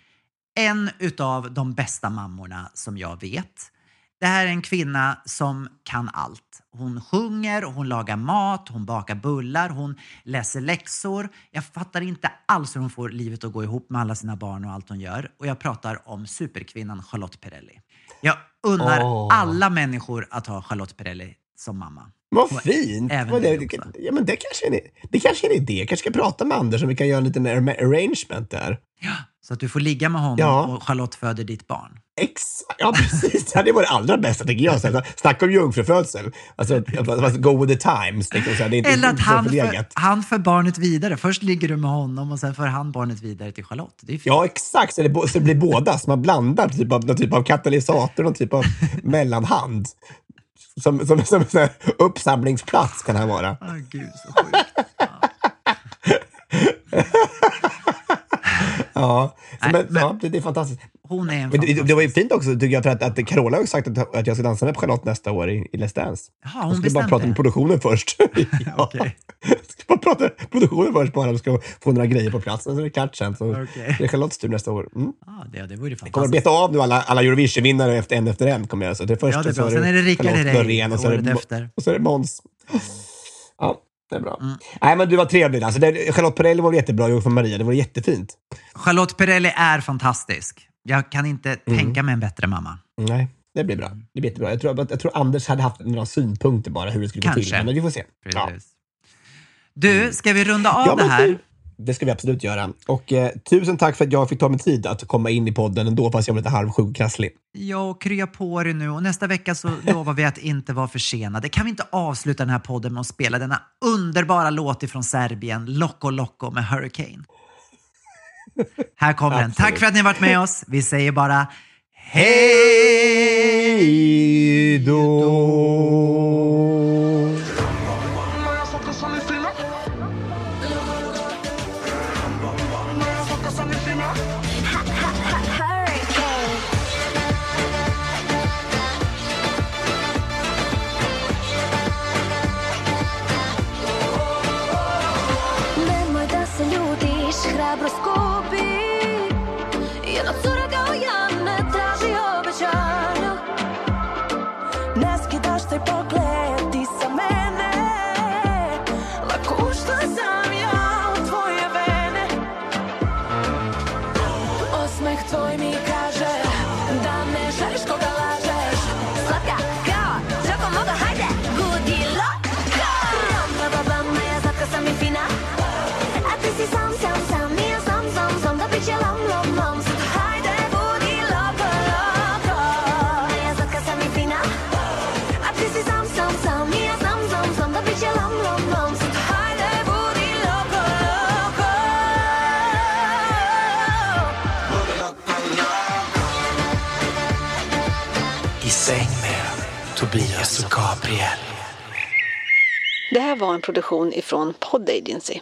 en utav de bästa mammorna som jag vet. Det här är en kvinna som kan allt. Hon sjunger, hon lagar mat, hon bakar bullar, hon läser läxor. Jag fattar inte alls hur hon får livet att gå ihop med alla sina barn och allt hon gör. Och jag pratar om superkvinnan Charlotte Perrelli. Jag unnar Åh. alla människor att ha Charlotte Perrelli som mamma. Vad Och fint! Vad det, också. ja, men det, kanske är det kanske är en idé. Jag kanske ska prata med Anders om vi kan göra en liten arra- arrangement där. Så att du får ligga med honom Ja. och Charlotte föder ditt barn. Exakt, ja precis. Det hade varit det allra bästa tycker jag. Så, här, snacka om jungfrufödsel. Alltså, go with the times. Liksom, så här, det är inte Eller att han för, han för barnet vidare. Först ligger du med honom och sen för han barnet vidare till Charlotte. Det är fint. Ja, exakt. Så det, så det blir båda. Så man blandar typ av, någon typ av katalysator, någon typ av mellanhand. Som, som, som en uppsamlingsplats kan det här vara. Åh, gud, så sjukt. Ja, Nej, men, men- ja det, är fantastiskt. Hon är en Men det, det var ju fint också tycker jag, för att, att Carola har sagt att, att jag ska dansa med Charlotte nästa år i, i Let's Dance. Jaha, jag hon skulle bara prata med produktionen först. ja. Okej. Jag ska bara prata med produktionen först bara. De ska få några grejer på plats. Sen är det klart sen. Så Okej. det är Charlottes tur nästa år. Mm. Ja, det, det vore ju kommer att fantastiskt. beta av nu alla, alla Eurovision-vinnare efter, en efter en. Kommer jag. Så det är först Ja, det är bra. Sen är det Rickard Herrey året efter. och så är det Måns. Ja, det är bra. Mm. Nej, men du var trevlig. Alltså, det, Charlotte Perrelli var jättebra från Maria. Det var jättefint. Charlotte Perrelli är fantastisk. Jag kan inte Mm. tänka mig en bättre mamma. Nej, det blir bra. Det blir jättebra. Jag tror, jag tror Anders hade haft några synpunkter bara hur det skulle gå till. Men vi får se. Ja. Du, ska vi runda av Ja, det här? Det ska vi absolut göra. Och eh, tusen tack för att jag fick ta mig tid att komma in i podden ändå, fast jag var lite halvsjuk och krasslig. Ja, krya på dig nu och nästa vecka så lovar vi att inte vara försenade. Kan vi inte avsluta den här podden med att spela denna underbara låt ifrån Serbien, Loco Loco med Hurricane? Här kommer den. Tack för att ni har varit med oss. Vi säger bara Hej då! Det här var en produktion ifrån Pod Agency.